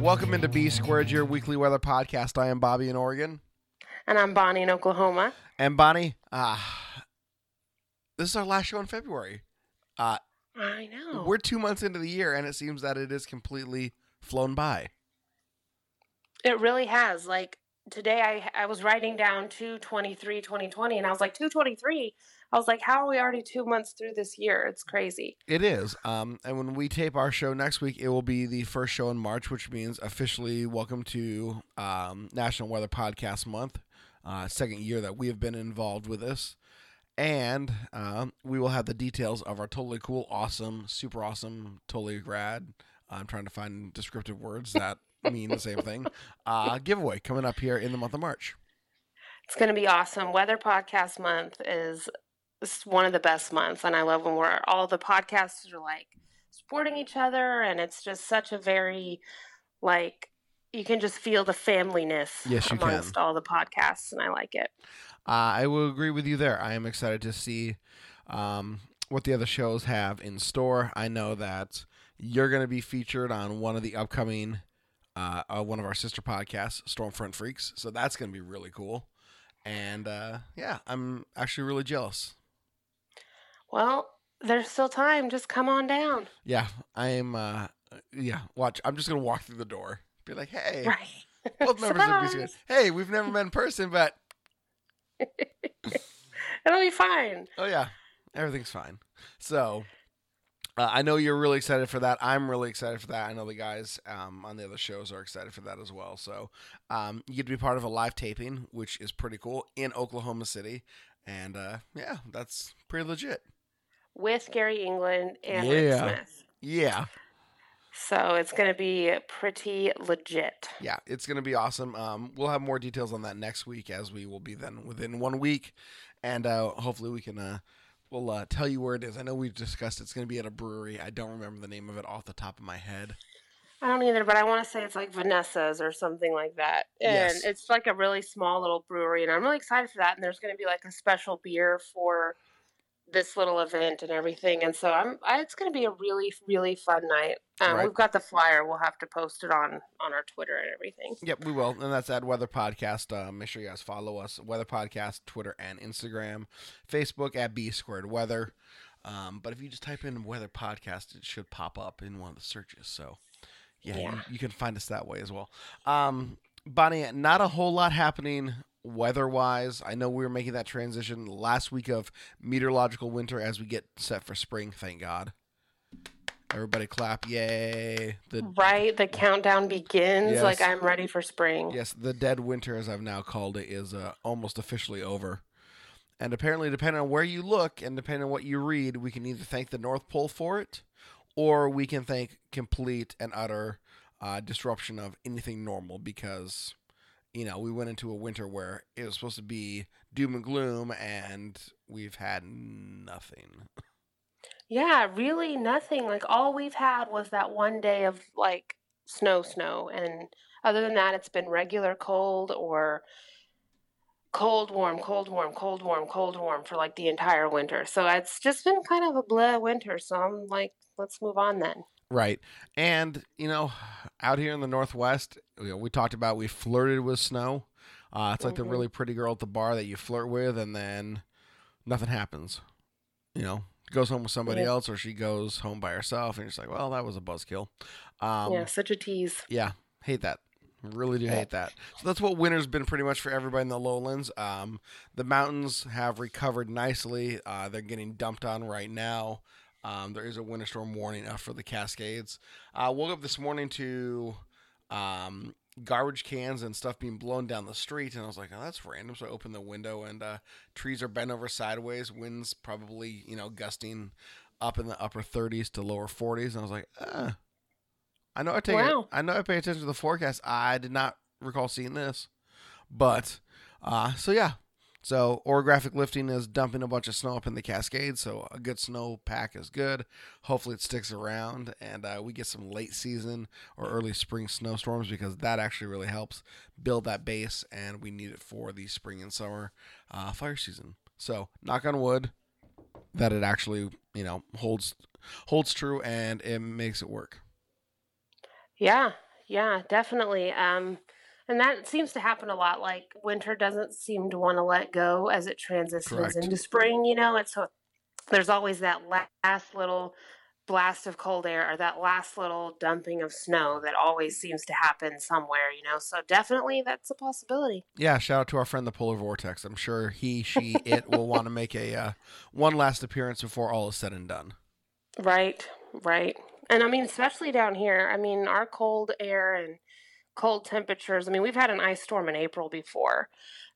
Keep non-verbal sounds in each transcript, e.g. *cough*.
Welcome into B Squared, your weekly weather podcast. I am Bobby in Oregon. And I'm Bonnie in Oklahoma. And Bonnie, uh, this is our last show in February. Uh, I know. We're two months into the year, and it seems that it is completely flown by. It really has. Like today, I I was writing down 223 2020, and I was like, 223? I was like, how are we already two months through this year? It's crazy. It is. Um, and when we tape our show next week, it will be the first show in March, which means officially welcome to um, National Weather Podcast Month, uh, second year that we have been involved with this. And um, we will have the details of our totally cool, awesome, super awesome, totally grad. I'm trying to find descriptive words that mean the same thing. Uh, giveaway coming up here in the month of March. It's going to be awesome. Weather Podcast Month is it's one of the best months, and I love when we're all the podcasts are like supporting each other, and it's just such a very like you can just feel the familyness Yes, you can. all the podcasts, and I like it. Uh, I will agree with you there. I am excited to see um, what the other shows have in store. I know that you're going to be featured on one of the upcoming, uh, uh, one of our sister podcasts, Stormfront Freaks. So that's going to be really cool. And uh, yeah, I'm actually really jealous. Well, there's still time. Just come on down. Yeah, I am. Uh, yeah, watch. I'm just going to walk through the door, be like, hey, Right. both members of BCS. Hey, we've never met in person, but *laughs* It'll be fine. Oh yeah, everything's fine. So uh, I know you're really excited for that. I'm really excited for that. I know the guys um, on the other shows are excited for that as well. So um, you get to be part of a live taping, which is pretty cool in Oklahoma City, and uh, yeah, that's pretty legit. With Gary England and Yeah. Rick Smith. Yeah, So it's going to be pretty legit. yeah, it's gonna be awesome. Um, we'll have more details on that next week, as we will be then within one week, and uh, hopefully we can. Uh, We'll uh, tell you where it is. I know we've discussed it's going to be at a brewery. I don't remember the name of it off the top of my head. I don't either, but I want to say it's like Vanessa's or something like that. And Yes. it's like a really small little brewery, and I'm really excited for that. And there's going to be like a special beer for this little event and everything. And so I'm, I, it's going to be a really, really fun night. Um, Right. We've got the flyer. We'll have to post it on on our Twitter and everything. Yep, we will. And that's at Weather Podcast. Uh, make sure you guys follow us. Weather Podcast, Twitter and Instagram. Facebook at B Squared Weather. Um, but if you just type in Weather Podcast, it should pop up in one of the searches. So, yeah, Yeah. You, you can find us that way as well. Um, Bonnie, not a whole lot happening weather wise. I know we were making that transition last week of meteorological winter as we get set for spring, thank God. Everybody clap, yay. The Right? The countdown begins. Yes. Like I'm ready for spring. Yes, the dead winter, as I've now called it, is uh, almost officially over. And apparently, depending on where you look and depending on what you read, we can either thank the North Pole for it, or we can thank complete and utter uh, disruption of anything normal because, you know, we went into a winter where it was supposed to be doom and gloom, and we've had nothing. Yeah, really nothing. Like all we've had was that one day of like snow, snow. And other than that, it's been regular cold or cold, warm, cold, warm, cold, warm, cold, warm for like the entire winter. So it's just been kind of a blah winter. So I'm like, let's move on then. Right. And, you know, out here in the Northwest, you know, we talked about we flirted with snow. Uh, it's like the Mhm. really pretty girl at the bar that you flirt with, and then nothing happens. You know, goes home with somebody Yeah. else, or she goes home by herself, and you're just like, well, that was a buzzkill. Um, yeah, such a tease. yeah, hate that. Really do hate that. So that's what winter's been pretty much for everybody in the lowlands. Um, the mountains have recovered nicely. Uh, they're getting dumped on right now. Um, there is a winter storm warning up for the Cascades. I woke up this morning to um, garbage cans and stuff being blown down the street, and I was like, "Oh, that's random." So I opened the window, and uh, trees are bent over sideways. Winds probably, you know, gusting up in the upper 30s to lower 40s, and I was like, "Ah." I know I take. Wow. I know I pay attention to the forecast. I did not recall seeing this. But uh, so yeah, so orographic lifting is dumping a bunch of snow up in the Cascades. So a good snow pack is good. Hopefully it sticks around and uh, we get some late season or early spring snowstorms because that actually really helps build that base and we need it for the spring and summer uh, fire season. So knock on wood that it actually you know holds holds true and it makes it work. Yeah, yeah, definitely. Um, and that seems to happen a lot. Like winter doesn't seem to want to let go as it transitions Correct. into spring. You know, it's so there's always that last little blast of cold air or that last little dumping of snow that always seems to happen somewhere. You know, so definitely that's a possibility. Yeah, shout out to our friend the Polar Vortex. I'm sure he, she, it will want to make a uh, one last appearance before all is said and done. Right, right. And I mean, especially down here, I mean, our cold air and cold temperatures. I mean, we've had an ice storm in April before.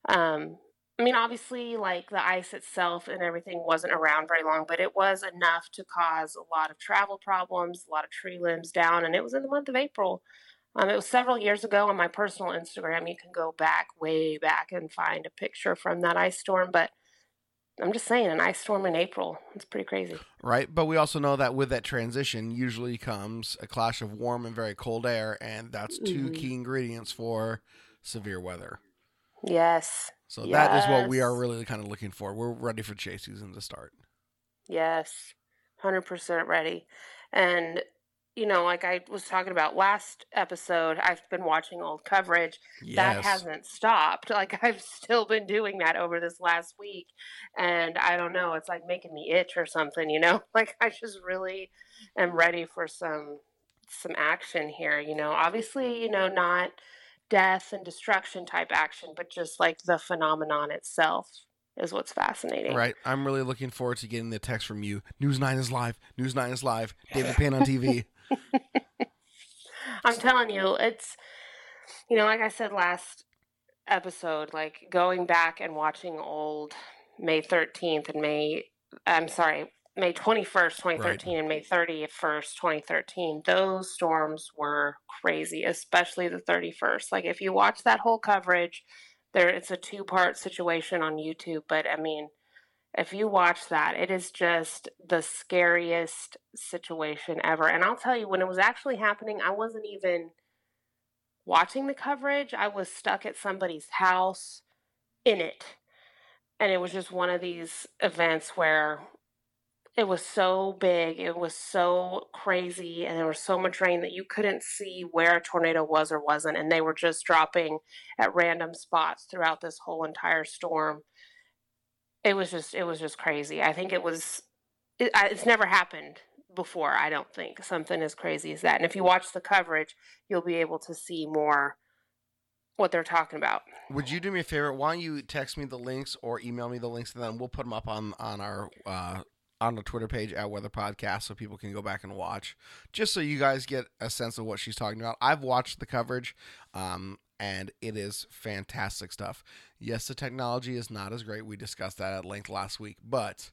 Um, I mean, obviously, like the ice itself and everything wasn't around very long, but it was enough to cause a lot of travel problems, a lot of tree limbs down, and it was in the month of April. Um, it was several years ago on my personal Instagram. You can go back, way back, and find a picture from that ice storm. But I'm just saying, an ice storm in April. It's pretty crazy. Right, but we also know that with that transition usually comes a clash of warm and very cold air, and that's 2 Mhm. key ingredients for severe weather. Yes. So that is what we are really kind of looking for. We're ready for chase season to start. Yes, 100% ready. And, you know, like I was talking about last episode, I've been watching old coverage. That hasn't stopped. *laughs* Like, I've still been doing that over this last week. And I don't know, it's like making me itch or something, you know? *laughs* Like, I just really am ready for some some action here, you know? Obviously, you know, not death and destruction type action, but just like the phenomenon itself is what's fascinating. Right. I'm really looking forward to getting the text from you. News 9 is live. News 9 is live. David *laughs* Payne on TV. *laughs* I'm telling you, it's you know, like I said last episode, like going back and watching old May 13th and May I'm sorry, May 21st, 2013 and May 31st, 2013, those storms were crazy, especially the 31st. Like if you watch that whole coverage, there it's a two-part situation on YouTube, but I mean, if you watch that, it is just the scariest situation ever. And I'll tell you, when it was actually happening, I wasn't even watching the coverage. I was stuck at somebody's house in it. And it was just one of these events where it was so big, it was so crazy, and there was so much rain that you couldn't see where a tornado was or wasn't. And they were just dropping at random spots throughout this whole entire storm it was just it was just crazy. I think it was it, it's never happened before. I don't think something as crazy as that. And if you watch the coverage, you'll be able to see more what they're talking about. Would you do me a favor? Why don't you text me the links or email me the links, and then we'll put them up on on our uh, on the Twitter page at Weather Podcast, so people can go back and watch, just so you guys get a sense of what she's talking about. I've watched the coverage, um, and it is fantastic stuff. Yes, the technology is not as great. We discussed that at length last week, but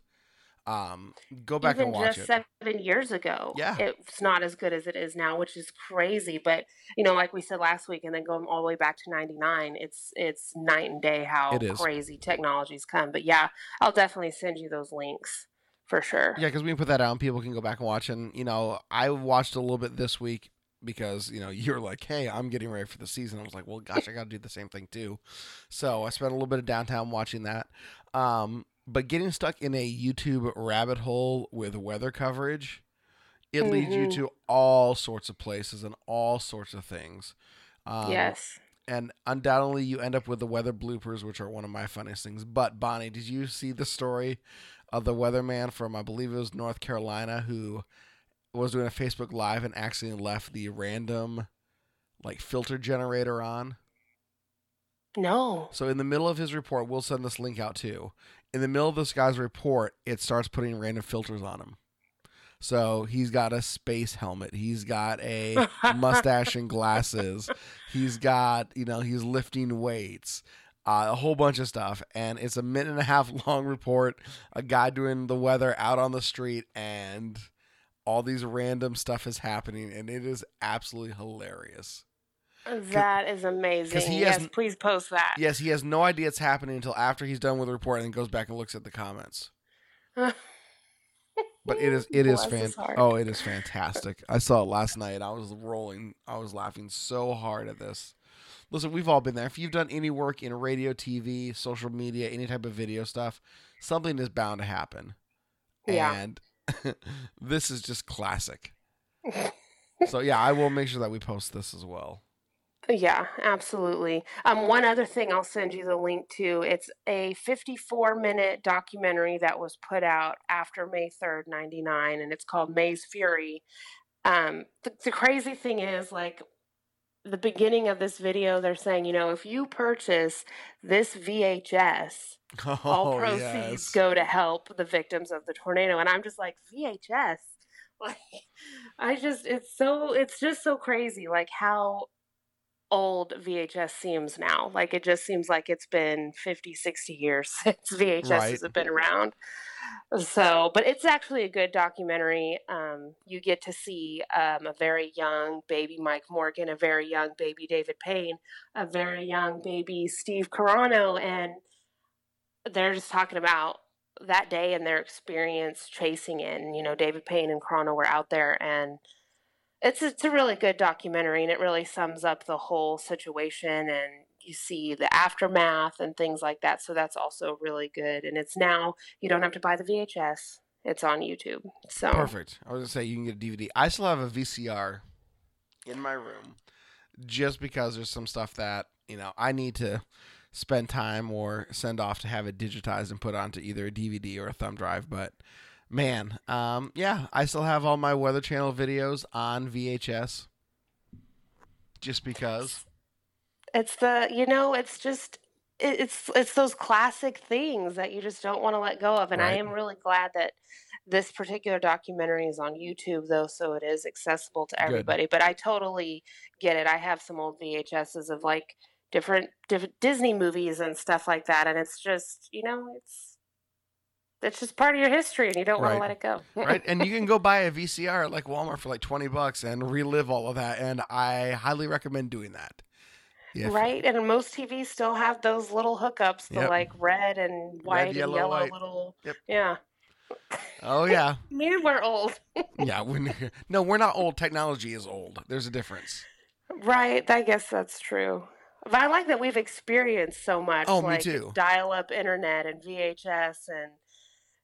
um, go back Even and watch just it. seven years ago, Yeah. it's not as good as it is now, which is crazy. But you know, like we said last week, and then going all the way back to '99, it's it's night and day how crazy technology's come. But yeah, I'll definitely send you those links for sure. Yeah, because we can put that out and people can go back and watch. And, you know, I watched a little bit this week because, you know, *laughs* you're like, hey, I'm getting ready for the season. I was like, well, gosh, I got to do the same thing too. So I spent a little bit of downtown watching that. Um, but getting stuck in a YouTube rabbit hole with weather coverage, it leads you Mhm. to all sorts of places and all sorts of things. Um, yes. and undoubtedly you end up with the weather bloopers, which are one of my funniest things. But Bonnie, did you see the story of the weatherman from I believe it was North Carolina who was doing a Facebook Live and accidentally left the random like filter generator on? No. So in the middle of his report, we'll send this link out too. In the middle of this guy's report, it starts putting random filters on him. So he's got a space helmet. He's got a *laughs* mustache and glasses. He's got, you know, he's lifting weights, uh, a whole bunch of stuff. And it's a minute and a half *laughs* long report. A guy doing the weather out on the street, and all these random stuff is happening, and it is absolutely hilarious. That is amazing. yes, hasn't- please post that. Yes, he has no idea it's happening until after he's done with the report and then goes back and looks at the comments. *laughs* But it is it is Bless fan oh it is fantastic. I saw it last night. I was rolling. I was laughing so hard at this. Listen, we've all been there. If you've done any work in radio, TV, social media, any type of video stuff, something is bound to happen. Yeah. And *laughs* this is just classic. so yeah, I will make sure that we post this as well. Yeah, absolutely. Um, one other thing I'll send you the link to. It's a 54 minute documentary that was put out after May 3rd, 99, and it's called May's Fury. Um, the, the crazy thing is, like, the beginning of this video, they're saying, you know, if you purchase this VHS, *laughs* all Oh, proceeds yes. go to help the victims of the tornado. And I'm just like, VHS? *laughs* Like, I just, it's so, it's just so crazy, like, how old VHS seems now. Like it just seems like it's been 50, 60 years *laughs* since VHS Right. has been around. So, but it's actually a good documentary. Um, you get to see um, a very young baby Mike Morgan, a very young baby David Payne, a very young baby Steve Carano, and they're just talking about that day and their experience chasing it. And, you know, David Payne and Carano were out there and it's it's a really good documentary and it really sums up the whole situation and you see the aftermath and things like that so that's also really good and it's now you don't have to buy the VHS it's on YouTube so Perfect. I was gonna say you can get a DVD. I still have a VCR in my room, just because there's some stuff that you know I need to spend time or send off to have it digitized and put onto either a DVD or a thumb drive. But man, um, yeah, I still have all my Weather Channel videos on VHS, just because. It's the you know it's just it's it's those classic things that you just don't want to let go of and I am really glad that this particular documentary is on YouTube though so it is accessible to Good. everybody but I totally get it I have some old VHSs of like different different Disney movies and stuff like that and it's just you know it's it's just part of your history and you don't want to let it go right? And you can go *laughs* buy a VCR at like Walmart for like twenty bucks and relive all of that. And I highly recommend doing that. Yeah, Right, and most TVs still have those little hookups, the Yep. like red and white and yellow, yellow white. little. Yep. Yeah, Oh *laughs* yeah, man, we're old. yeah. When, *laughs* no, we're not old. Technology is old. There's a difference. Right, I guess that's true. But I like that we've experienced so much. Oh, me like too. Dial-up internet and VHS and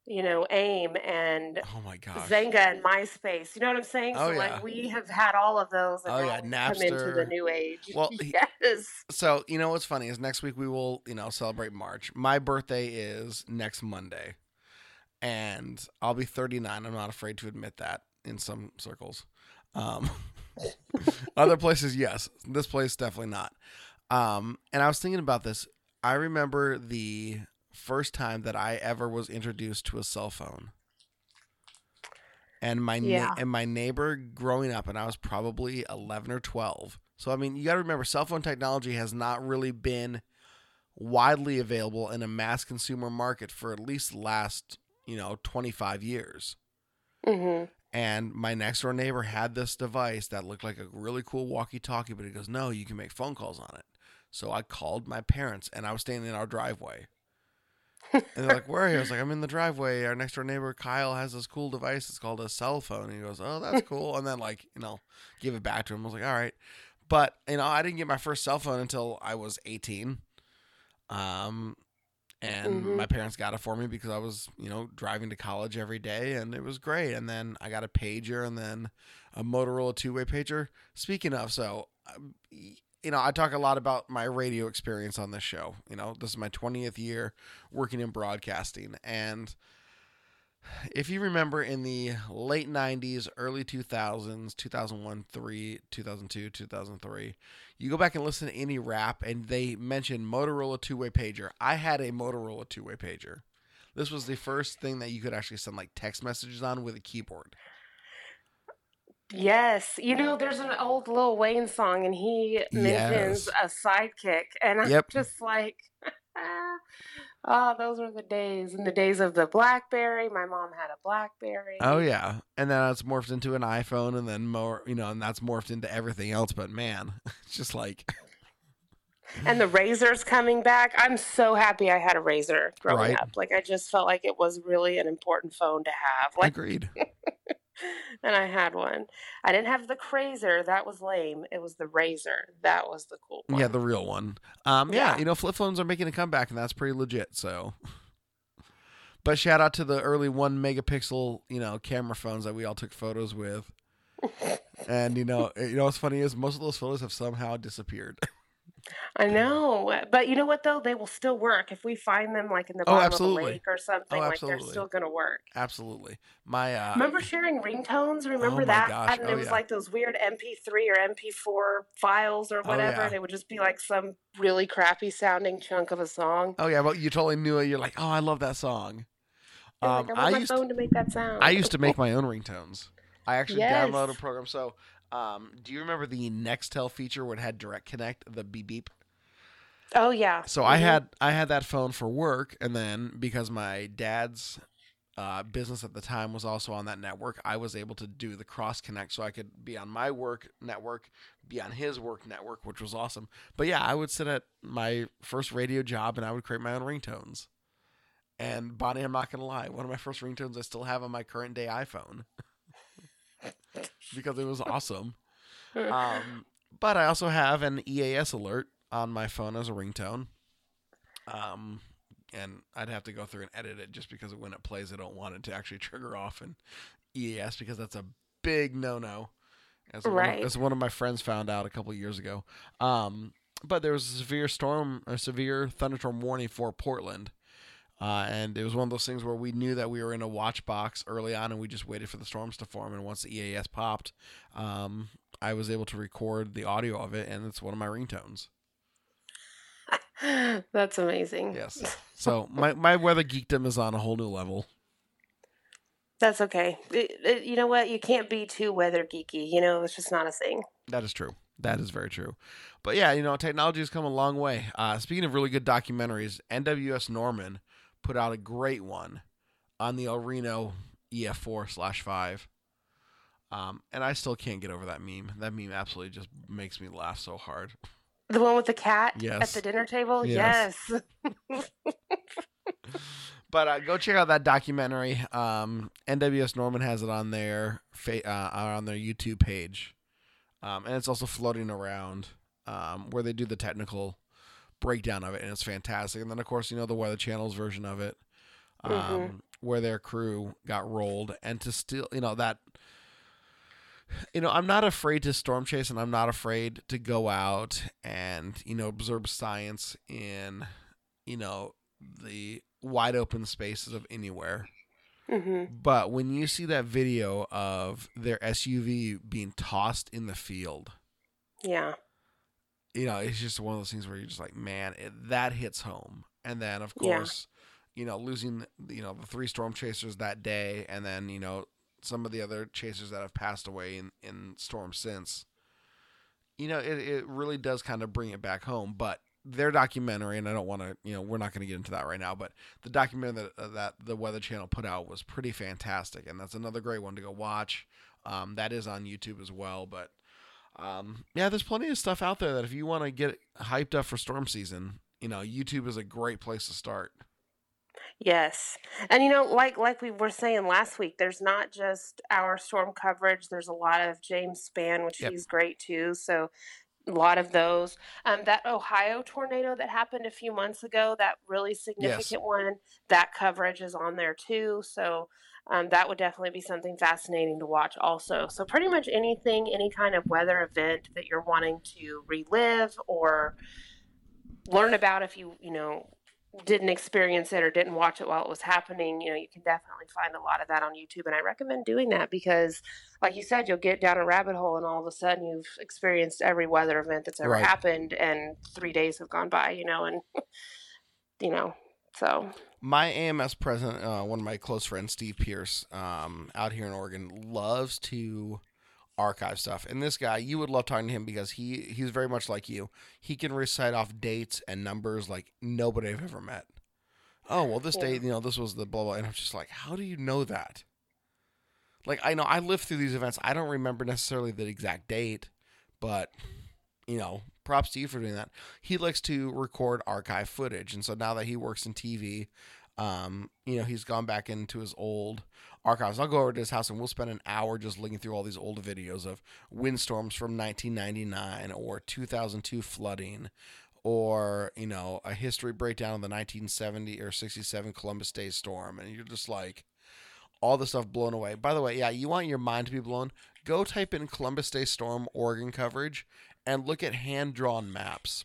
you know AIM and Oh my gosh. Xanga and MySpace. You know what I'm saying? Oh, so yeah. like we have had all of those. And Oh, yeah, we've come into the new age. Well, *laughs* yes. So you know what's funny is next week we will you know celebrate March. My birthday is next Monday, and I'll be 39. I'm not afraid to admit that in some circles. Um, *laughs* other places, yes. This place, definitely not. Um, and I was thinking about this. I remember the first time that I ever was introduced to a cell phone. And my na- and my neighbor growing up, and I was probably eleven or twelve. So I mean, you got to remember, cell phone technology has not really been widely available in a mass consumer market for at least the last you know twenty five years hmm and my next door neighbor had this device that looked like a really cool walkie talkie, but he goes, No, you can make phone calls on it. So I called my parents and I was standing in our driveway. And they're like, Where are you? I was like, I'm in the driveway. Our next door neighbor Kyle has this cool device. It's called a cell phone. And he goes, Oh, that's *laughs* cool. And then like, you know, give it back to him. I was like, All right. But, you know, I didn't get my first cell phone until I was eighteen. Um and Mhm. my parents got it for me because I was, you know, driving to college every day and it was great. And then I got a pager and then a Motorola two way pager. Speaking of, so, um, you know, I talk a lot about my radio experience on this show. You know, this is my 20th year working in broadcasting. And if you remember in the late 90s, early 2000s, 2001, 3, 2002, 2003, you go back and listen to any rap and they mention Motorola two way pager. I had a Motorola two way pager. This was the first thing that you could actually send like text messages on with a keyboard. Yes, you know, there's an old Lil Wayne song, and he mentions Yes. a sidekick, and I'm Yep. just like, Oh, *laughs* those were the days. In the days of the BlackBerry, my mom had a BlackBerry. Oh yeah, and then it's morphed into an iPhone, and then more, you know, and that's morphed into everything else. But man, *laughs* it's just like And the Razor's coming back. I'm so happy I had a Razor growing Right. up. Like I just felt like it was really an important phone to have. Like agreed. And I had one. I didn't have the Crazer. That was lame. It was the Razor. That was the cool one. Yeah, the real one. Um, yeah, Yeah. you know, flip phones are making a comeback, and that's pretty legit. So, *laughs* but shout out to the early one megapixel, you know, camera phones that we all took photos with. *laughs* and you know, you know what's funny is most of those photos have somehow disappeared. *laughs* I know, but you know what though? They will still work if we find them like in the Oh, bottom absolutely. of a lake or something. like they're still gonna work. Absolutely, my uh, Remember sharing ringtones? Remember my that? gosh, And oh, it was yeah. like those weird MP3 or MP4 files or Oh, whatever. yeah. and it would just be like some really crappy sounding chunk of a song. oh yeah, but you totally knew it. You're like, oh, I love that song. Um, like, I I my used phone to make that sound. I used to make my own ringtones. I actually Yes. downloaded a program. So, um, do you remember the Nextel feature where it had Direct Connect, the beep beep? Oh yeah. So I Mhm. had I had that phone for work, and then because my dad's uh, business at the time was also on that network, I was able to do the cross connect, so I could be on my work network, be on his work network, which was awesome. But yeah, I would sit at my first radio job, and I would create my own ringtones. And Bonnie, I'm not gonna lie, one of my first ringtones I still have on my current day iPhone *laughs* because it was awesome. Um, but I also have an EAS alert on my phone as a ringtone. Um, and I'd have to go through and edit it just because when it plays, I don't want it to actually trigger off in EAS because that's a big no-no. As one, Right. of, as one of my friends found out a couple years ago. Um, but there was a severe storm, a severe thunderstorm warning for Portland. Uh, and it was one of those things where we knew that we were in a watch box early on, and we just waited for the storms to form. And once the EAS popped, um, I was able to record the audio of it, and it's one of my ringtones. *laughs* That's amazing. Yes. So my, my weather geekdom is on a whole new level. That's okay. It- it- you know what? You can't be too weather geeky. You know, it's just not a thing. That is true. That is very true. But yeah, you know, technology has come a long way. Uh, speaking of really good documentaries, NWS Norman put out a great one on the El Reno EF4 slash 5. Um, and I still can't get over that meme. That meme absolutely just makes me laugh so hard. The one with the cat at the dinner table? Yes. Yes. *laughs* But uh, go check out that documentary. Um, NWS Norman has it on their fa- uh, on their YouTube page, um, and it's also floating around um, where they do the technical breakdown of it, and it's fantastic. And then of course you know the Weather Channel's version of it, um, Mhm. where their crew got rolled, and to still you know that. You know, I'm not afraid to storm chase, and I'm not afraid to go out and you know observe science in, you know, the wide open spaces of anywhere. hmm But when you see that video of their SUV being tossed in the field, Yeah. You know, it's just one of those things where you're just like, man, it, that hits home. And then, of Yeah. course, you know, losing, you know, the three storm chasers that day, and then, you know, some of the other chasers that have passed away in, in storms since, you know, it, it really does kind of bring it back home. But their documentary, and I don't want to, you know, we're not going to get into that right now, but the documentary that, uh, that the Weather Channel put out was pretty fantastic. And that's another great one to go watch. Um, that is on YouTube as well. But um, yeah, there's plenty of stuff out there that if you want to get hyped up for storm season, you know, YouTube is a great place to start. Yes. And you know, like like we were saying last week, there's not just our storm coverage. There's a lot of James Spann, which Yep. he's great too. So a lot of those. Um, that Ohio tornado that happened a few months ago, that really significant one, that coverage is on there too. So um, that would definitely be something fascinating to watch also. So pretty much anything, any kind of weather event that you're wanting to relive or learn about if you, you know, didn't experience it or didn't watch it while it was happening, you know, you can definitely find a lot of that on YouTube. And I recommend doing that because, like you said, you'll get down a rabbit hole and all of a sudden you've experienced every weather event that's ever Right. happened and three days have gone by, you know, and, *laughs* you know, so My AMS president, uh, one of my close friends, Steve Pierce, um, out here in Oregon, loves to archive stuff. And this guy, you would love talking to him because he he's very much like you. He can recite off dates and numbers like nobody I've ever met. oh well, this date, you know, this was the blah blah, and I'm just like, how do you know that? Like I know I lived through these events. I don't remember necessarily the exact date, but you know, props to you for doing that. He likes to record archive footage, and so now that he works in TV, um, you know, he's gone back into his old archives. I'll go over to his house and we'll spend an hour just looking through all these old videos of windstorms from 1999 or 2002 flooding or, you know, a history breakdown of the 1970 or 67 Columbus Day storm. And you're just like, all the stuff blown away. By the way, yeah, you want your mind to be blown? Go type in Columbus Day storm Oregon coverage and look at hand drawn maps.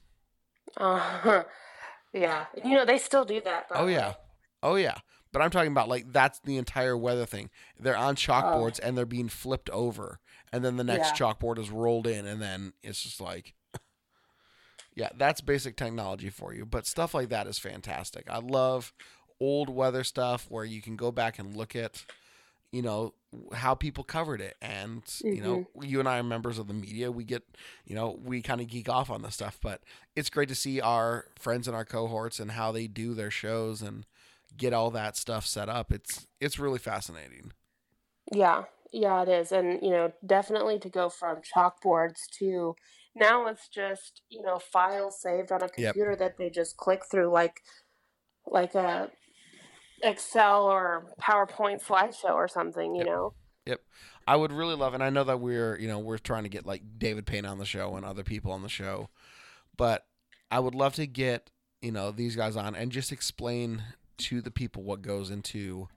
Uh, *laughs* yeah, you know they still do that. Oh yeah. Oh yeah. But I'm talking about like that's the entire weather thing. They're on chalkboards oh. and they're being flipped over and then the next Yeah. chalkboard is rolled in and then it's just like *laughs* Yeah, that's basic technology for you, but stuff like that is fantastic. I love old weather stuff where you can go back and look at you know how people covered it and you know mm-hmm. you and I are members of the media we get you know we kind of geek off on this stuff but it's great to see our friends and our cohorts and how they do their shows and get all that stuff set up it's it's really fascinating Yeah, yeah, it is. And, you know, definitely to go from chalkboards to now it's just, you know, files saved on a Yep. computer that they just click through like like a Excel or PowerPoint slideshow or something, you Yep. know. Yep. I would really love, and I know that we're, you know, we're trying to get like David Payne on the show and other people on the show, but I would love to get, you know, these guys on and just explain to the people what goes into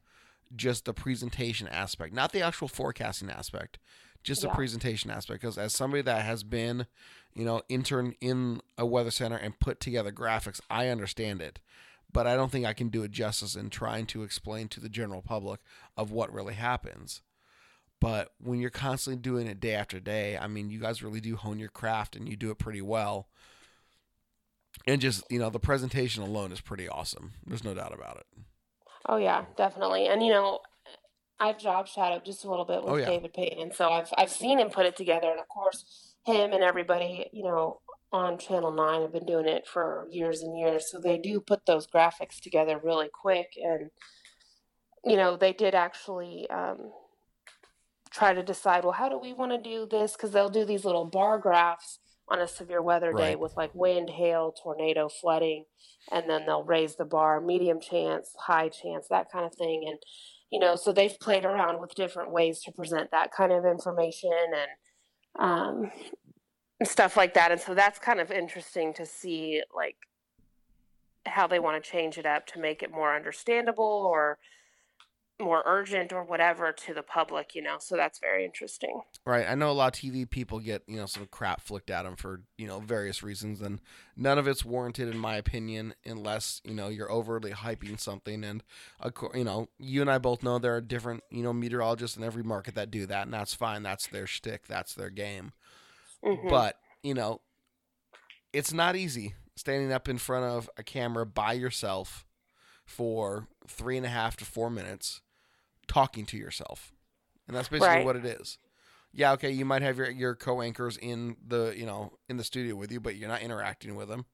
just the presentation aspect, not the actual forecasting aspect, just the presentation aspect. Because as somebody that has been, you know, intern in a weather center and put together graphics, I understand it. But I don't think I can do it justice in trying to explain to the general public of what really happens. But when you're constantly doing it day after day, I mean, you guys really do hone your craft and you do it pretty well. And just, you know, the presentation alone is pretty awesome. There's no doubt about it. Oh yeah, definitely. And you know, I've job shadowed just a little bit with Oh, yeah. David Payne so I've I've seen him put it together. And of course, him and everybody, you know, on Channel Nine have been doing it for years and years. So they do put those graphics together really quick, and you know, they did actually um, try to decide, well, how do we want to do this? Because they'll do these little bar graphs on a severe weather day Right. with like wind, hail, tornado, flooding, and then they'll raise the bar, medium chance, high chance, that kind of thing. And, you know, so they've played around with different ways to present that kind of information and um, stuff like that. And so that's kind of interesting to see, like, how they want to change it up to make it more understandable or more urgent or whatever to the public, you know. So that's very interesting. Right. I know a lot of TV people get, you know, some crap flicked at them for, you know, various reasons. And none of it's warranted, in my opinion, unless, you know, you're overly hyping something. And, you know, you and I both know there are different, you know, meteorologists in every market that do that. And that's fine. That's their shtick. That's their game. Mhm. But, you know, it's not easy standing up in front of a camera by yourself for three and a half to four minutes talking to yourself. And that's basically Right. what it is. Yeah, okay, you might have your, your co anchors in the you know, in the studio with you, but you're not interacting with them.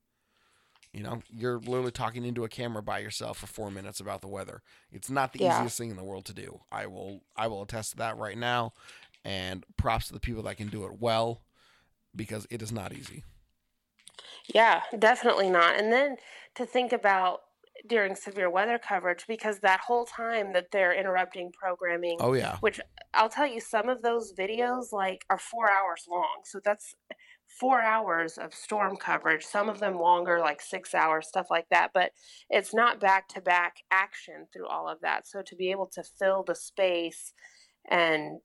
You know, you're literally talking into a camera by yourself for four minutes about the weather. It's not the Yeah. easiest thing in the world to do. I will I will attest to that right now. And props to the people that can do it well because it is not easy. Yeah, definitely not. And then to think about during severe weather coverage, because that whole time that they're interrupting programming, Oh yeah. which I'll tell you, some of those videos like are four hours long. So that's four hours of storm coverage, some of them longer, like six hours, stuff like that. But it's not back to back action through all of that. So to be able to fill the space and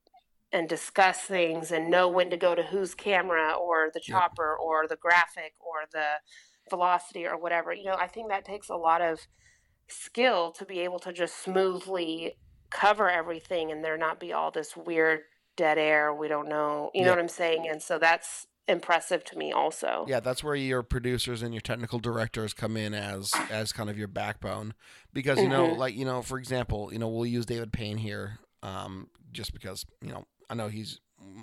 and discuss things and know when to go to whose camera or the chopper or the graphic or the velocity or whatever. You know, I think that takes a lot of skill to be able to just smoothly cover everything and there not be all this weird dead air. We don't know. You know what I'm saying? And so that's impressive to me also. Yeah, that's where your producers and your technical directors come in as as kind of your backbone because you know, Mhm. like you know, for example, you know, we'll use David Payne here, um, just because you know I know he's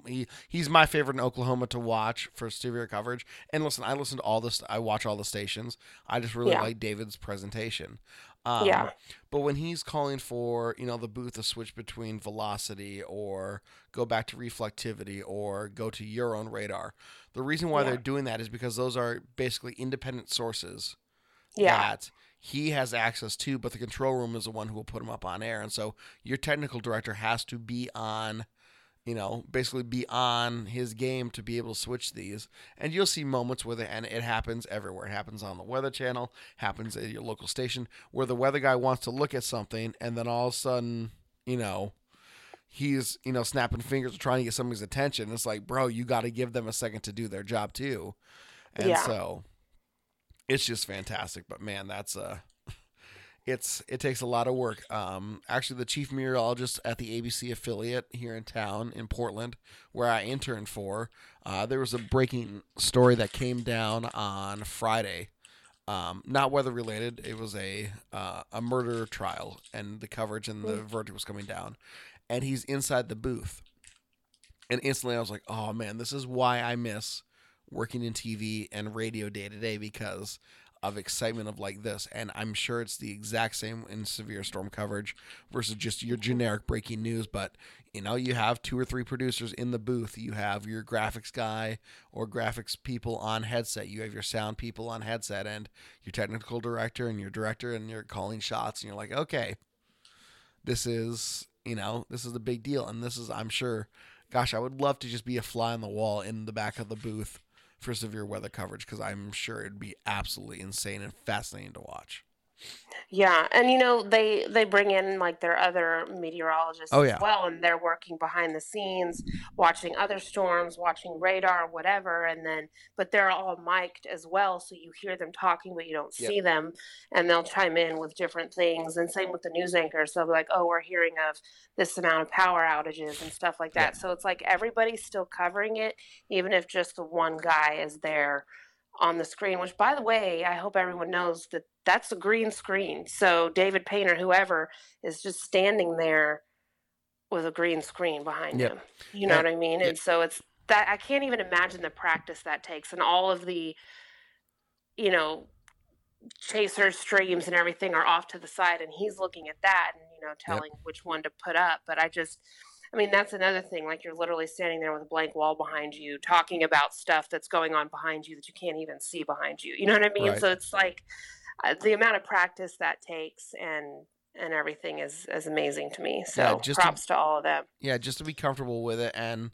he he's my favorite in Oklahoma to watch for severe coverage. And listen, I listen to all this. I watch all the stations. I just really Yeah. like David's presentation. Um, Yeah. But when he's calling for, you know, the booth to switch between velocity or go back to reflectivity or go to your own radar, the reason why Yeah. they're doing that is because those are basically independent sources Yeah. that he has access to, but the control room is the one who will put him up on air. And so your technical director has to be on, you know, basically be on his game to be able to switch these. And you'll see moments with it, and it happens everywhere. It happens on the Weather Channel, happens at your local station, where the weather guy wants to look at something, and then all of a sudden, you know, he's you know snapping fingers trying to get somebody's attention. It's like, bro, you got to give them a second to do their job too. And Yeah. so it's just fantastic. But man, that's uh it's it takes a lot of work. Um, actually, the chief meteorologist at the ABC affiliate here in town in Portland, where I interned for, uh, there was a breaking story that came down on Friday. Um, not weather related. It was a uh, a murder trial, and the coverage and the verdict was coming down. And he's inside the booth, and instantly I was like, "Oh man, this is why I miss working in TV and radio day to day because of excitement of like this." And I'm sure it's the exact same in severe storm coverage versus just your generic breaking news. But you know, you have two or three producers in the booth. You have your graphics guy or graphics people on headset. You have your sound people on headset, and your technical director and your director, and you're calling shots. And you're like, okay, this is you know this is a big deal, and this is I'm sure. Gosh, I would love to just be a fly on the wall in the back of the booth for severe weather coverage because I'm sure it'd be absolutely insane and fascinating to watch. Yeah, and you know they they bring in like their other meteorologists Oh, as well, and they're working behind the scenes, watching other storms, watching radar, whatever, and then but they're all mic'd as well, so you hear them talking, but you don't Yep. see them, and they'll chime in with different things. And same with the news anchors, they'll be like, "Oh, we're hearing of this amount of power outages and stuff like that." So it's like everybody's still covering it, even if just the one guy is there on the screen, which by the way, I hope everyone knows that that's a green screen. So David Payne or whoever is just standing there with a green screen behind Yep. him. You know And- what I mean? yep. And so it's that I can't even imagine the practice that takes and all of the you know chaser streams and everything are off to the side and he's looking at that and you know telling which one to put up but i just i mean that's another thing like you're literally standing there with a blank wall behind you talking about stuff that's going on behind you that you can't even see behind you you know what i mean? Right. so it's like uh, the amount of practice that takes and and everything is is amazing to me. So Yeah, just to- props to all of them. Yeah, just to be comfortable with it and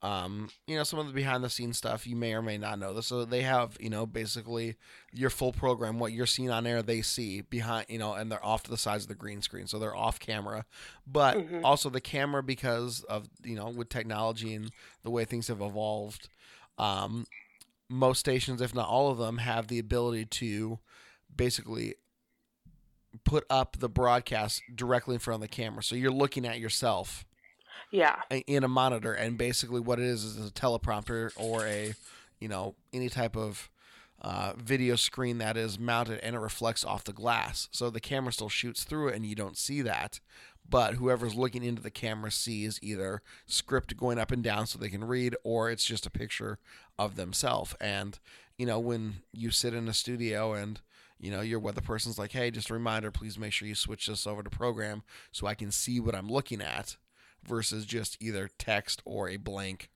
um, you know, some of the behind the scenes stuff you may or may not know this. So they have, you know, basically your full program, what you're seeing on air, they see behind, you know, and they're off to the sides of the green screen. So they're off camera. But Mhm. also the camera because of, you know, with technology and the way things have evolved, um, most stations, if not all of them, have the ability to basically put up the broadcast directly in front of the camera. So you're looking at yourself yeah. in a monitor. And basically what it is is a teleprompter or a you know any type of uh, video screen that is mounted and it reflects off the glass. So the camera still shoots through it and you don't see that. But whoever's looking into the camera sees either script going up and down so they can read or it's just a picture of themselves and you know when you sit in a studio and you know your weather person's like hey just a reminder please make sure you switch this over to program so i can see what i'm looking at versus just either text or a blank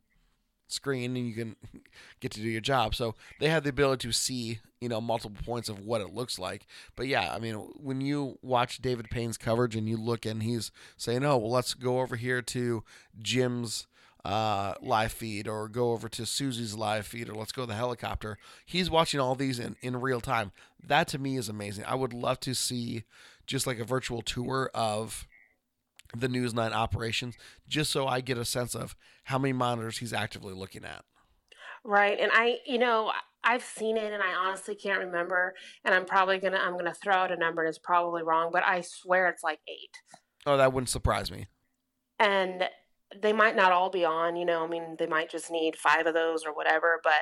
screen and you can *laughs* get to do your job. So they have the ability to see, you know, multiple points of what it looks like. But yeah, I mean, when you watch David Payne's coverage and you look and he's saying, "Oh, well, let's go over here to Jim's uh, live feed or go over to Susie's live feed or let's go to the helicopter." He's watching all these in in real time. That to me is amazing. I would love to see just like a virtual tour of the News 9 operations just so I get a sense of how many monitors he's actively looking at. Right. And I, you know, I've seen it and I honestly can't remember. And I'm probably going to, I'm going to throw out a number and it's probably wrong, but I swear it's like eight. Oh, that wouldn't surprise me. And they might not all be on, you know, I mean, they might just need five of those or whatever, but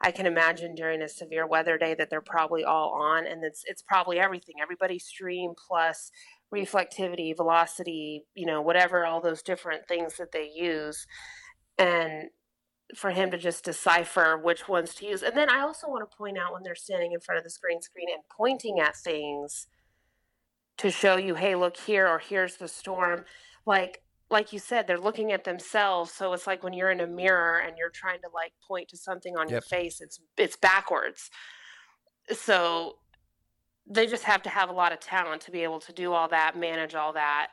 I can imagine during a severe weather day that they're probably all on and it's, it's probably everything. Everybody stream plus reflectivity, velocity, you know, whatever, all those different things that they use. And for him to just decipher which ones to use. And then I also want to point out when they're standing in front of this green screen and pointing at things, to show you, hey, look here, or here's the storm. Like like you said, they're looking at themselves. So it's like when you're in a mirror and you're trying to like point to something on your face, it's it's backwards. So they just have to have a lot of talent to be able to do all that, manage all that,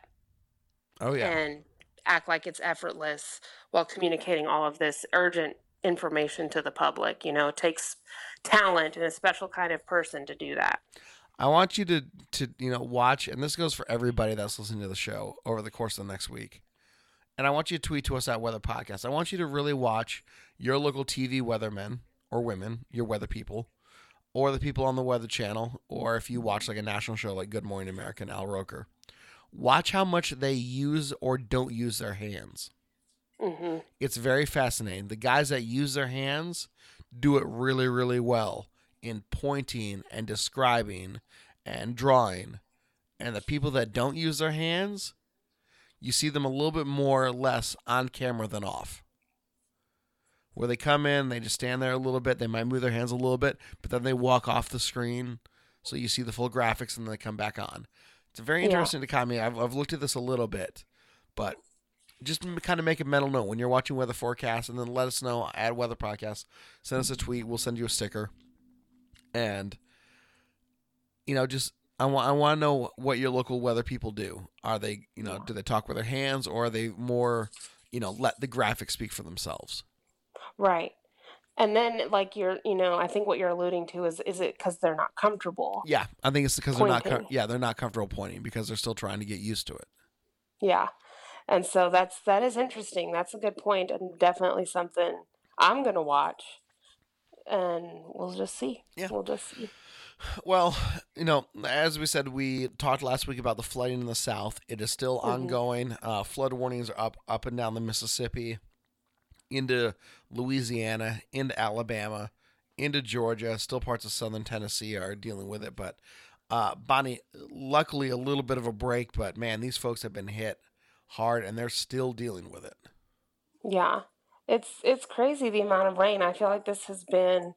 Oh yeah. and act like it's effortless while communicating all of this urgent information to the public. You know, it takes talent and a special kind of person to do that. I want you to to you know watch, and this goes for everybody that's listening to the show over the course of the next week. And I want you to tweet to us at Weather Podcast. I want you to really watch your local TV weathermen or women, your weather people, or the people on the Weather Channel, or if you watch like a national show like Good Morning America and Al Roker. Watch how much they use or don't use their hands. hmm It's very fascinating. The guys that use their hands do it really, really well in pointing and describing and drawing. And the people that don't use their hands, you see them a little bit more or less on camera than off. Where they come in, they just stand there a little bit, they might move their hands a little bit, but then they walk off the screen so you see the full graphics and then they come back on. It's very Yeah. interesting to. I've, I've looked at this a little bit, but just kind of make a mental note when you're watching weather forecasts and then let us know at weather podcast send us a tweet we'll send you a sticker and you know just i want i want to know what your local weather people do are they you know do they talk with their hands or are they more you know let the graphics speak for themselves Right. And then, like you're, you know, I think what you're alluding to is, is it because they're not comfortable? yeah i think it's because they're not com- yeah they're not comfortable pointing because they're still trying to get used to it Yeah. And so that's that is interesting. That's a good point, and definitely something I'm gonna watch, and we'll just see. Yeah. We'll just see. Well, you know, as we said, we talked last week about the flooding in the South. It is still Mhm. ongoing. Uh, flood warnings are up, up and down the Mississippi, into Louisiana, into Alabama, into Georgia. Still parts of southern Tennessee are dealing with it. But uh, Bonnie, luckily, a little bit of a break. But man, these folks have been hit hard, and they're still dealing with it. Yeah. It's it's crazy the amount of rain. I feel like this has been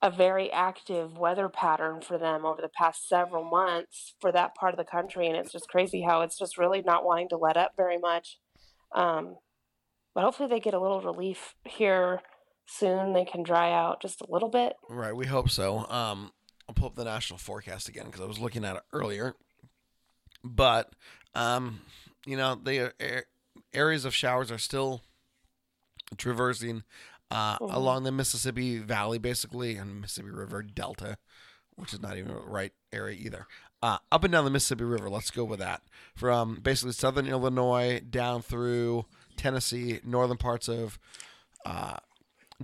a very active weather pattern for them over the past several months for that part of the country, and it's just crazy how it's just really not wanting to let up very much. Um, but hopefully they get a little relief here soon. They can dry out just a little bit. Right, we hope so. Um, I'll pull up the national forecast again because I was looking at it earlier. But, um, you know, the areas of showers are still traversing uh, Mhm. along the Mississippi Valley, basically, and Mississippi River Delta, which is not even the right area either. Uh, up and down the Mississippi River, let's go with that. From basically southern Illinois down through Tennessee, northern parts of uh,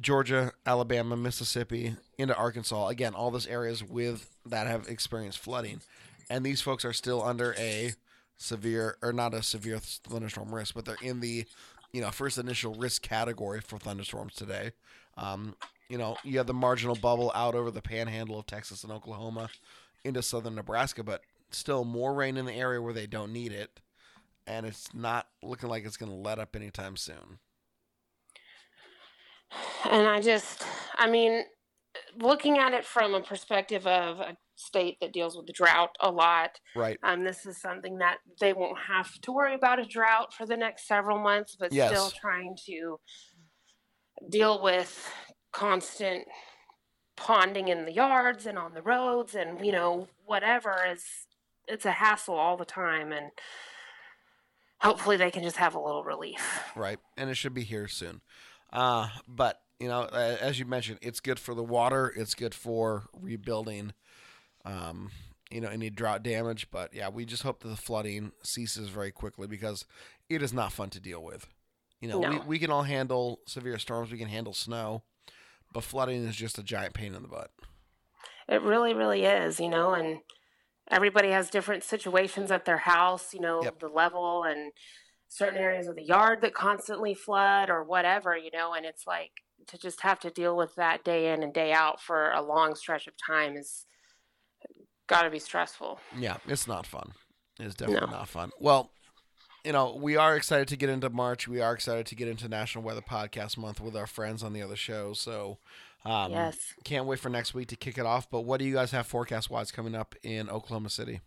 Georgia, Alabama, Mississippi, into Arkansas. Again, all those areas with that have experienced flooding, and these folks are still under a severe or not a severe thunderstorm risk, but they're in the you know first initial risk category for thunderstorms today. Um, you know, you have the marginal bubble out over the panhandle of Texas and Oklahoma into southern Nebraska, but still more rain in the area where they don't need it, and it's not looking like it's going to let up anytime soon. And I just, I mean, looking at it from a perspective of a state that deals with the drought a lot, Right. um, this is something that they won't have to worry about a drought for the next several months, but still trying to deal with constant ponding in the yards and on the roads and, you know, whatever is, it's a hassle all the time. And hopefully they can just have a little relief. right? And it should be here soon. Uh, but you know, as you mentioned, it's good for the water. It's good for rebuilding. Um, you know, any drought damage. But yeah, we just hope that the flooding ceases very quickly because it is not fun to deal with. You know, we, we can all handle severe storms. We can handle snow, but flooding is just a giant pain in the butt. It really, really is, you know, and everybody has different situations at their house, you know, Yep. the level and certain areas of the yard that constantly flood or whatever, you know, and it's like to just have to deal with that day in and day out for a long stretch of time is got to be stressful. Yeah, it's not fun. It's definitely No. not fun. Well, you know, we are excited to get into March. We are excited to get into National Weather Podcast Month with our friends on the other show. So, um, yes. can't wait for next week to kick it off. But what do you guys have forecast wise coming up in Oklahoma City?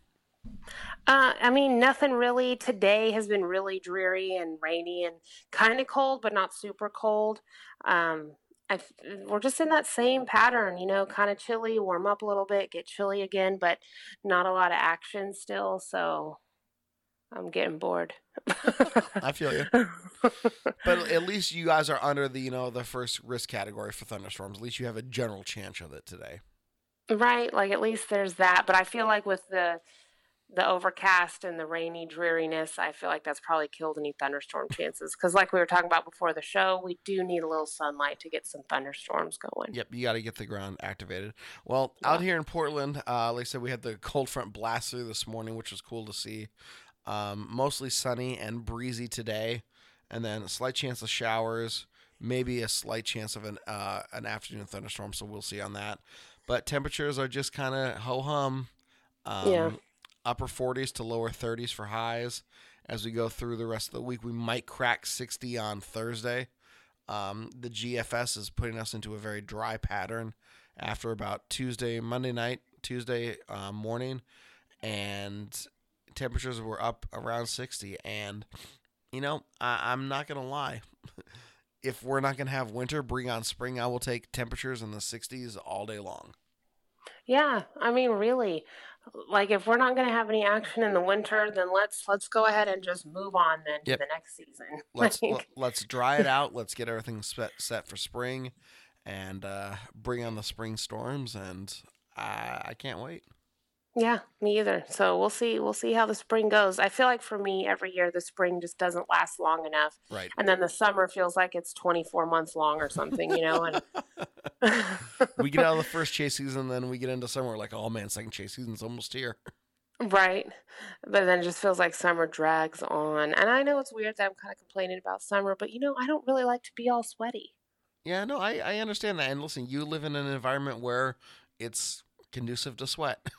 Uh, I mean, nothing really. Today has been really dreary and rainy and kind of cold, but not super cold. Um, I, we're just in that same pattern, you know, kind of chilly, warm up a little bit, get chilly again, but not a lot of action still. So I'm getting bored. I feel you. *laughs* But at least you guys are under the, you know, the first risk category for thunderstorms. At least you have a general chance of it today. right, like at least there's that. But I feel like with the the overcast and the rainy dreariness, I feel like that's probably killed any thunderstorm chances. Because, like we were talking about before the show, we do need a little sunlight to get some thunderstorms going. Yep, you got to get the ground activated. Well, out here in Portland, uh, like I said, we had the cold front blast through this morning, which was cool to see. Um, mostly sunny and breezy today, and then a slight chance of showers, maybe a slight chance of an uh, an afternoon thunderstorm. So we'll see on that. But temperatures are just kind of ho hum. Um, Yeah. Upper 40s to lower 30s for highs. As we go through the rest of the week, we might crack 60 on Thursday. Um, the GFS is putting us into a very dry pattern after about Tuesday, Monday night, Tuesday uh, morning, and temperatures were up around 60. And, you know, I- I'm not going to lie. *laughs* if we're not going to have winter, bring on spring. I will take temperatures in the 60s all day long. Yeah, I mean, really, like if we're not going to have any action in the winter, then let's let's go ahead and just move on then to Yep. the next season. *laughs* Let's Like, let, us dry it out. Let's get everything set set for spring, and uh, bring on the spring storms. And I, I can't wait. Yeah, me either. So we'll see. We'll see how the spring goes. I feel like for me, every year the spring just doesn't last long enough, Right. and then the summer feels like it's twenty four months long or something, you know. And *laughs* we get out of the first *laughs* chase season, then we get into summer. Like, oh man, second chase season's almost here. Right. But then it just feels like summer drags on. And I know it's weird that I'm kind of complaining about summer, but you know, I don't really like to be all sweaty. Yeah, no, I, I understand that. And listen, you live in an environment where it's conducive to sweat. *laughs*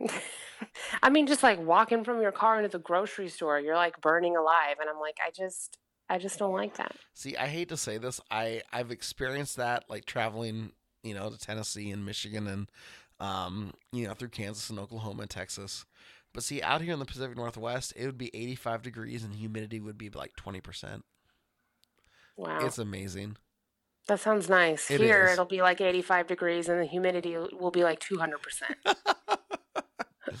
*laughs* I mean, just like walking from your car into the grocery store, you're like burning alive. And I'm like, I just, I just don't like that. See, I hate to say this, I I've experienced that like traveling, you know, to Tennessee and Michigan and um, you know, through Kansas and Oklahoma and Texas. But see, out here in the Pacific Northwest, it would be 85 degrees and humidity would be like 20%. Wow. It's amazing. that sounds nice. It Here, is. it'll be like 85 degrees and the humidity will be like 200%. *laughs* *laughs*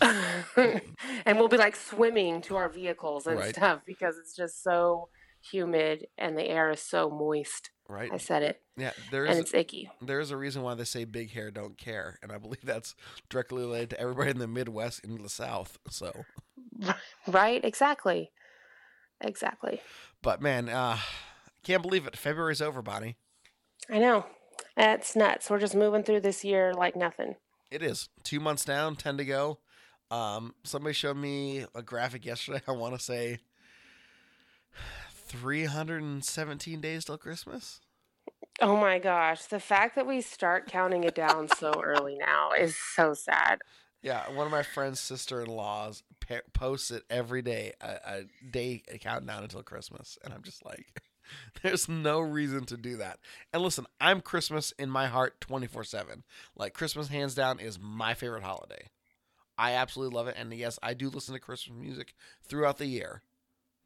and we'll be like swimming to our vehicles and Right. stuff because it's just so humid and the air is so moist. Right? I said it. Yeah, there And is it's icky. there's a reason why they say big hair don't care, and I believe that's directly related to everybody in the Midwest and the South. So, *laughs* Right? Exactly. Exactly. but man, uh can't believe it. February's over, Bonnie. I know. That's nuts. We're just moving through this year like nothing. It is two months down, ten to go. Um, somebody showed me a graphic yesterday. I want to say three hundred and seventeen days till Christmas. Oh my gosh. The fact that we start counting it down so *laughs* early now is so sad. Yeah, one of my friend's sister-in-laws pa- posts it every day, a, a day countdown until Christmas, and I'm just like, *laughs* there's no reason to do that. And listen, I'm Christmas in my heart 24/7. Like Christmas, hands down, is my favorite holiday. I absolutely love it, and yes, I do listen to Christmas music throughout the year.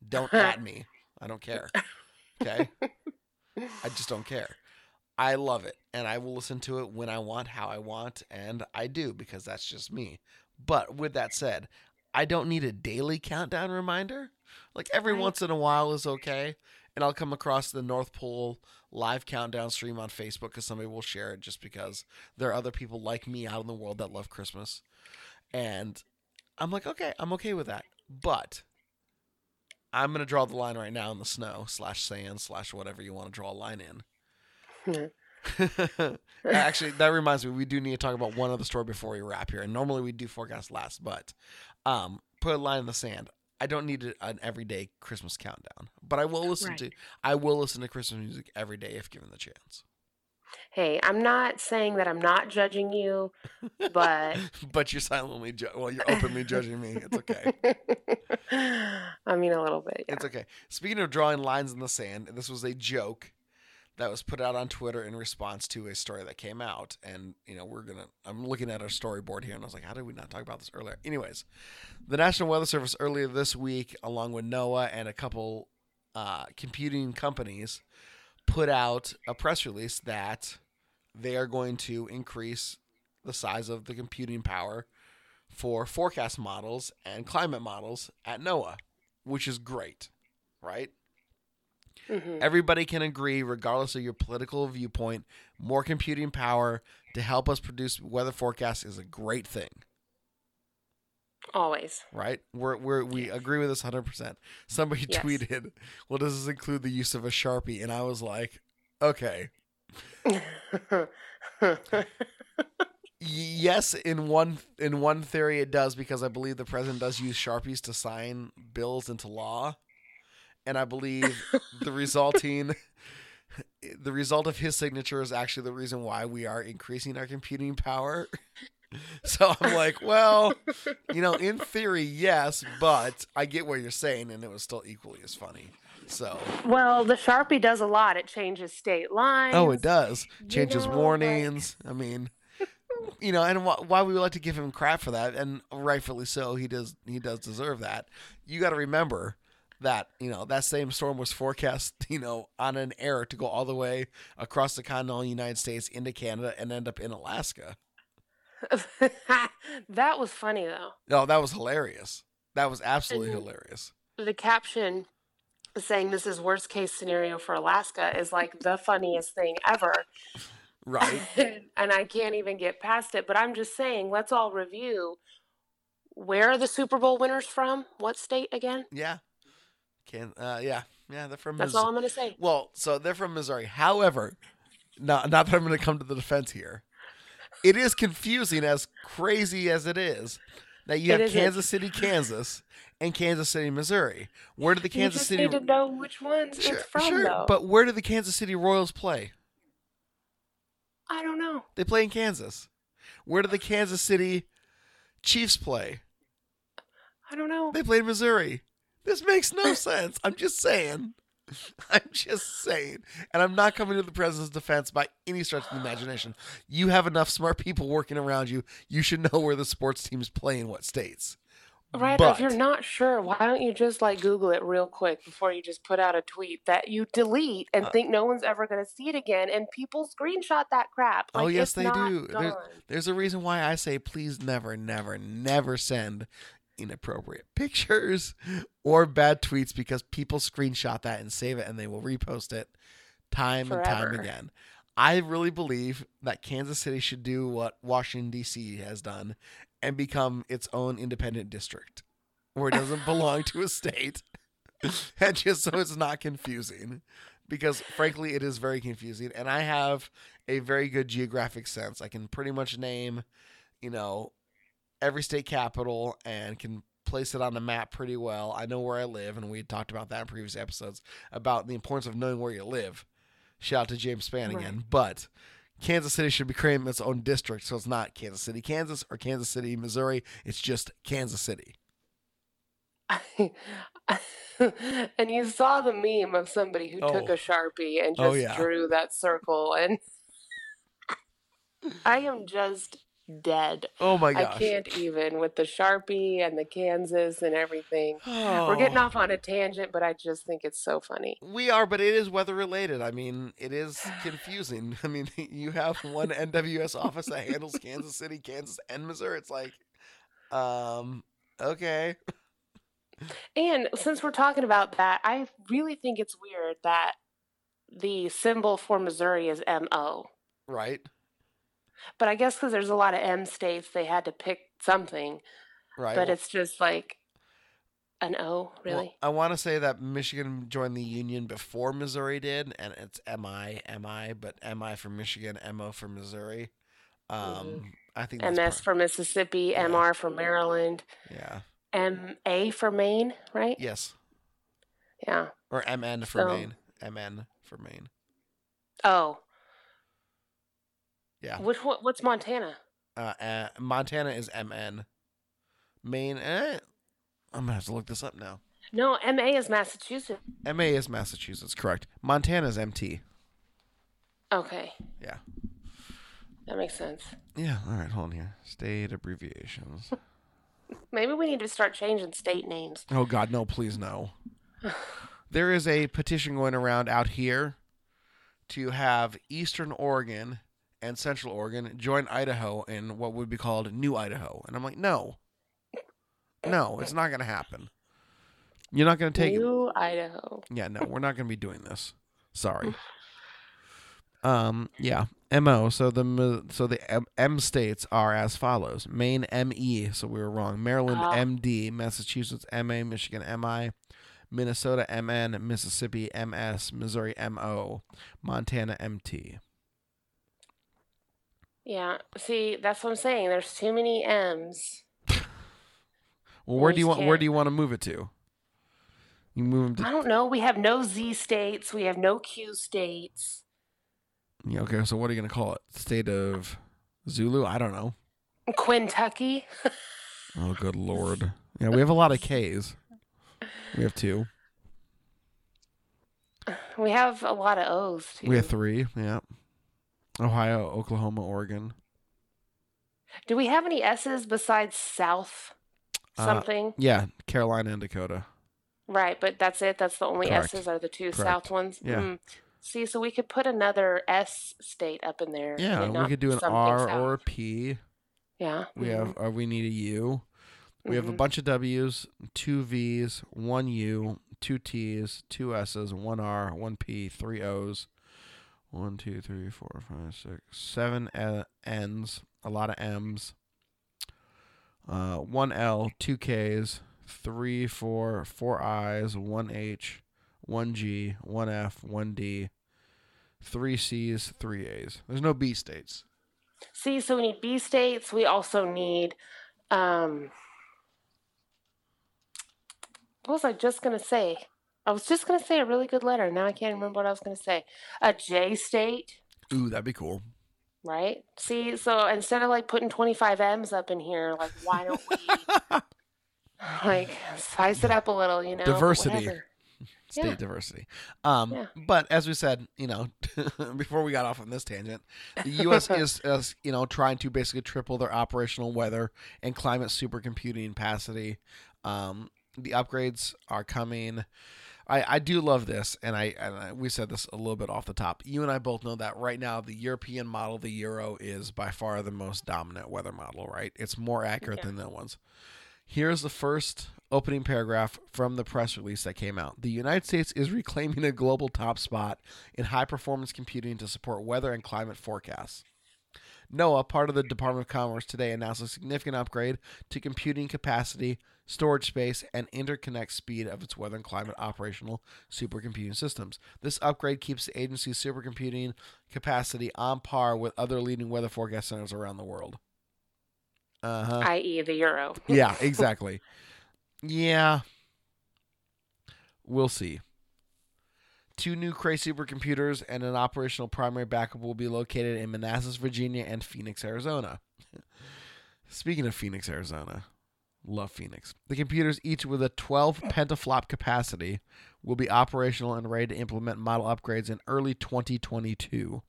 Don't *laughs* at me. I don't care. Okay, I just don't care. I love it, and I will listen to it when I want, how I want, and I do because that's just me. But with that said, I don't need a daily countdown reminder. Like every once in a while is okay, and I'll come across the North Pole live countdown stream on Facebook because somebody will share it just because there are other people like me out in the world that love Christmas, and I'm like, okay, I'm okay with that, but. I'm gonna draw the line right now in the snow slash sand slash whatever you want to draw a line in. *laughs* *laughs* Actually, that reminds me, we do need to talk about one other story before we wrap here. And normally we do forecast last, but um, put a line in the sand. I don't need an everyday Christmas countdown, but I will listen Right. to I will listen to Christmas music every day if given the chance. Hey, I'm not saying that I'm not judging you, but *laughs* but you're silently ju- well, you're openly judging me. It's okay. *laughs* I mean a little bit. Yeah. It's okay. Speaking of drawing lines in the sand, this was a joke. that was put out on Twitter in response to a story that came out. And, you know, we're going to, I'm looking at our storyboard here and I was like, how did we not talk about this earlier? Anyways, the National Weather Service earlier this week, along with NOAA and a couple uh, computing companies, put out a press release that they are going to increase the size of the computing power for forecast models and climate models at NOAA, which is great, right? Mhm. Everybody can agree, regardless of your political viewpoint, more computing power to help us produce weather forecasts is a great thing, Always. right? We're, we're, we agree with this 100%. Somebody Yes. tweeted, well, does this include the use of a Sharpie? And I was like, okay. Yes, in one in one theory it does because I believe the president does use sharpies to sign bills into law, and I believe the *laughs* resulting the result of his signature is actually the reason why we are increasing our computing power. *laughs* So I'm like, well, you know, in theory, yes, but I get what you're saying, and it was still equally as funny. So, well, the Sharpie does a lot. It changes state lines. oh, it does changes know, like- warnings. I mean, *laughs* you know, and wh- why we would like to give him crap for that, and rightfully so. He does he does deserve that. You got to remember that you know that same storm was forecast, *laughs* you know, on an air to go all the way across the continental United States into Canada and end up in Alaska. *laughs* that was funny though. No, that was hilarious. That was absolutely hilarious. The caption saying this is worst case scenario for Alaska is like the funniest thing ever. Right. *laughs* and I can't even get past it. But I'm just saying, let's all review. Where are the Super Bowl winners from? What state again? Yeah. Can uh yeah. Yeah, they're from That's Missouri. all I'm going to say. Well, so they're from Missouri. However, not not that I'm to come to the defense here. It is confusing as crazy as it is that you It have isn't. Kansas City, Kansas, and Kansas City, Missouri. Where do the Kansas You just City need to know which ones Sure, it's from, sure, though. but where do the Kansas City Royals play? I don't know. They play in Kansas. Where do the Kansas City Chiefs play? I don't know. They play in Missouri. This makes no *laughs* sense. I'm just saying. *laughs* I'm just saying. And I'm not coming to the president's defense by any stretch of the imagination. You have enough smart people working around you. You should know where the sports teams play in what states. Right? but- if you're not sure, why don't you just like Google it real quick before you just put out a tweet that you delete and Uh, think no one's ever going to see it again? And people screenshot that crap. oh, yes, they do. There's, there's a reason why I say please never, never, never send inappropriate *laughs* pictures or bad tweets because people screenshot that and save it and they will repost it time and time again. I really believe that Kansas City should do what Washington D.C. has done and become its own independent district where it doesn't belong to a state. *laughs* and just so it's not confusing because frankly it is very confusing and I have a very good geographic sense. I can pretty much name, you know, every state capital and can place it on the map pretty well. I know where I live, and we had talked about that in previous episodes about the importance of knowing where you live. Shout out to James Spann Right. again. But Kansas City should be creating its own district, so it's not Kansas City, Kansas, or Kansas City, Missouri. It's just Kansas City. *laughs* and you saw the meme of somebody who took Oh. a sharpie and oh, just Oh, yeah. drew that circle, and *laughs* I am just dead. Oh my God. I can't even with the sharpie and the Kansas and everything. We're getting Oh. off on a tangent, but I just think it's so funny. We are, but it is weather related. I mean, it is confusing. *laughs* I mean, *laughs* you have one NWS office that handles Kansas City, Kansas, and Missouri. It's like, um, okay. And since we're talking about that, I really think it's weird that the symbol for Missouri is MO. Right. But I guess because there's a lot of M states, they had to pick something. Right. But Well- it's just like an O, well, really? I want to say that Michigan joined the union before Missouri did, and it's MI, MI, but MI for Michigan, MO for Missouri. Um, I think MS part- for Mississippi, Yeah. MR for Maryland, yeah, MA for Maine, right? yes, Yeah. or MN for So- Maine, MN for Maine. Oh. Yeah. Which one, what's Montana? Uh, uh, Montana is MN. Maine, eh, I'm gonna have to look this up now. No, MA is Massachusetts. MA is Massachusetts, correct. Montana is MT. Okay. Yeah. That makes sense. Yeah. All right. Hold on here. State abbreviations. *laughs* Maybe we need to start changing state names. oh God, no! Please no. there is a petition going around out here to have Eastern Oregon and Central Oregon join Idaho in what would be called New Idaho, and I'm like, no, no, it's not going to happen. You're not going to take New Idaho. Yeah, no, we're not going to be doing this. Sorry. Um, yeah, mo. So the m- so the M, M states are as follows: Maine me. So we were wrong. Maryland Ah. md. Massachusetts ma. Michigan mi. Minnesota mn. Mississippi ms. Missouri mo. Montana mt. Yeah. See, that's what I'm saying. There's too many M's. Well, where do you want? Where can't- do you want to move it to? You move them to I don't know. We have no Z states. We have no Q states. yeah, okay. So what are you going to call it? State of Zulu? I don't know. Kentucky. *laughs* Oh, good lord. Yeah, we have a lot of K's. We have two. We have a lot of O's too. We have three. Yeah. Ohio, Oklahoma, Oregon. Do we have any S's besides South Uh, something? Yeah, Carolina and Dakota. right, but that's it. That's the only Correct. S's are the two Correct. South ones. Yeah. Hmm. See, so we could put another S state up in there. Yeah, we could do an R south. or a P. Yeah. We mhm, have, or we need a U. We have a mhm. bunch of W's, two V's, one U, two T's, two S's, one R, one P, three O's, one, two, three, four, five, six, seven uh, N's, a lot of M's, uh, one L, two K's, three, four, four I's, one H, one G, one F, one D, three C's, three A's. There's no B states. See, so we need B states. We also need um what was I just gonna say? I was just gonna say a really good letter. Now I can't remember what I was gonna say. A J state, Ooh, that'd be cool. right? See, so instead of like putting twenty five M's up in here, like why don't we *laughs* like size it up a little, you know? Diversity. whatever. *laughs* state Yeah. diversity. Um, Yeah. But as we said, you know, *laughs* before we got off on this tangent, the U.S. is, is, you know, trying to basically triple their operational weather and climate supercomputing capacity. Um, the upgrades are coming. I, I do love this, and I, and I we said this a little bit off the top. You and I both know that right now the European model, the Euro, is by far the most dominant weather model. Right, it's more accurate Yeah. than the ones. Here's the first opening paragraph from the press release that came out. The United States is reclaiming a global top spot in high performance computing to support weather and climate forecasts. NOAA, part of the Department of Commerce, today announced a significant upgrade to computing capacity, storage space, and interconnect speed of its weather and climate operational supercomputing systems. This upgrade keeps the agency's supercomputing capacity on par with other leading weather forecast centers around the world. Uh huh. i.e. the Euro. Yeah, exactly. yeah. We'll see. Two new Cray supercomputers and an operational primary backup will be located in Manassas, Virginia, and Phoenix, Arizona. *laughs* Speaking of Phoenix, Arizona, love Phoenix. The computers, each with a 12 petaflop capacity, will be operational and ready to implement model upgrades in early 2022.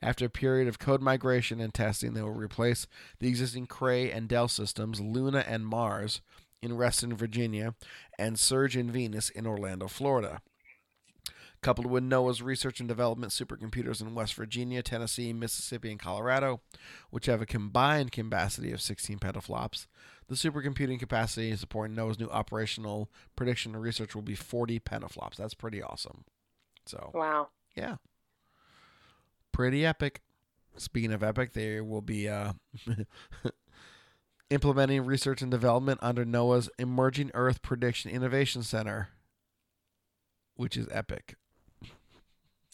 After a period of code migration and testing, they will replace the existing Cray and Dell systems, Luna and Mars, in Reston, Virginia, and Surge and Venus in Orlando, Florida. Coupled with NOAA's research and development supercomputers in West Virginia, Tennessee, Mississippi, and Colorado, which have a combined capacity of 16 petaflops, the supercomputing capacity supporting NOAA's new operational prediction and research will be 40 petaflops. That's pretty awesome. So, Wow. yeah. Pretty epic. Speaking of epic, they will be uh, *laughs* implementing research and development under NOAA's Emerging Earth Prediction Innovation Center, which is epic.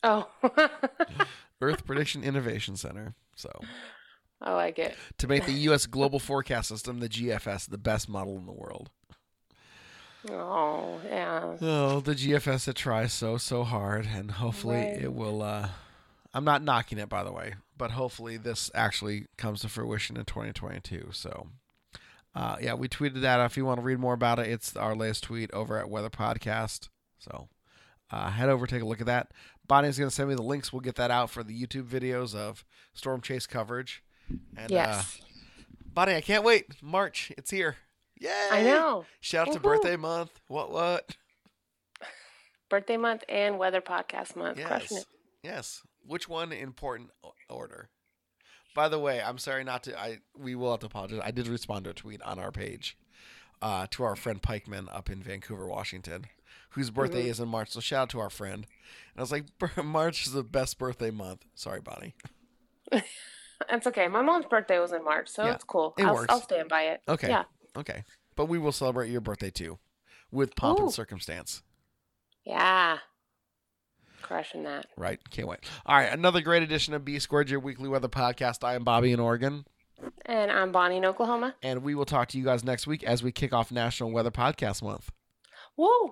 Oh. *laughs* Earth Prediction Innovation Center. So, I like it. to make the U.S. Global Forecast System, the GFS, the best model in the world. Oh, yeah. Oh, the GFS that tries so so hard, and hopefully Right. it will. Uh, I'm not knocking it, by the way, but hopefully this actually comes to fruition in 2022. So, uh, yeah, we tweeted that. If you want to read more about it, it's our latest tweet over at Weather Podcast. So, uh, head over, take a look at that. Bonnie's going to send me the links. We'll get that out for the YouTube videos of Storm Chase coverage. And, uh, Yes. Bonnie, I can't wait. March, it's here. Yay! I know. Shout out to birthday month. What, what? Birthday month and weather podcast month. Yes. it. Yes. Which one important order? By the way, I'm sorry not to. I we will have to apologize. I did respond to a tweet on our page uh, to our friend Pikeman up in Vancouver, Washington, whose birthday Mm-hmm. is in March. So shout out to our friend. And I was like, March is the best birthday month. Sorry, Bonnie. *laughs* It's okay. My mom's birthday was in March, so Yeah, it's cool. it I'll, works. I'll stand by it. Okay. Yeah. Okay. But we will celebrate your birthday too, with pomp and circumstance. Yeah. Crushing that. Right. Can't wait. All right. Another great edition of B Squared, your weekly weather podcast. I am Bobby in Oregon. And I'm Bonnie in Oklahoma. And we will talk to you guys next week as we kick off National Weather Podcast Month. Woo!